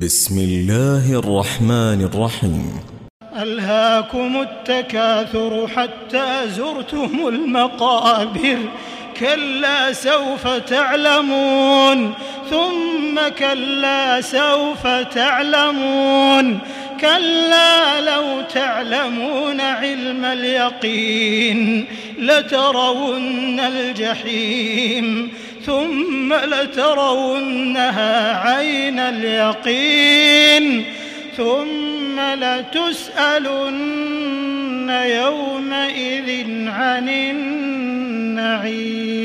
بسم الله الرحمن الرحيم. ألهاكم التكاثر حتى زرتم المقابر كلا سوف تعلمون. ثم كلا سوف تعلمون. كلا لو تعلمون علم اليقين لترون الجحيم ثم لترونها عين اليقين ثم لتسألن يومئذ عن النعيم.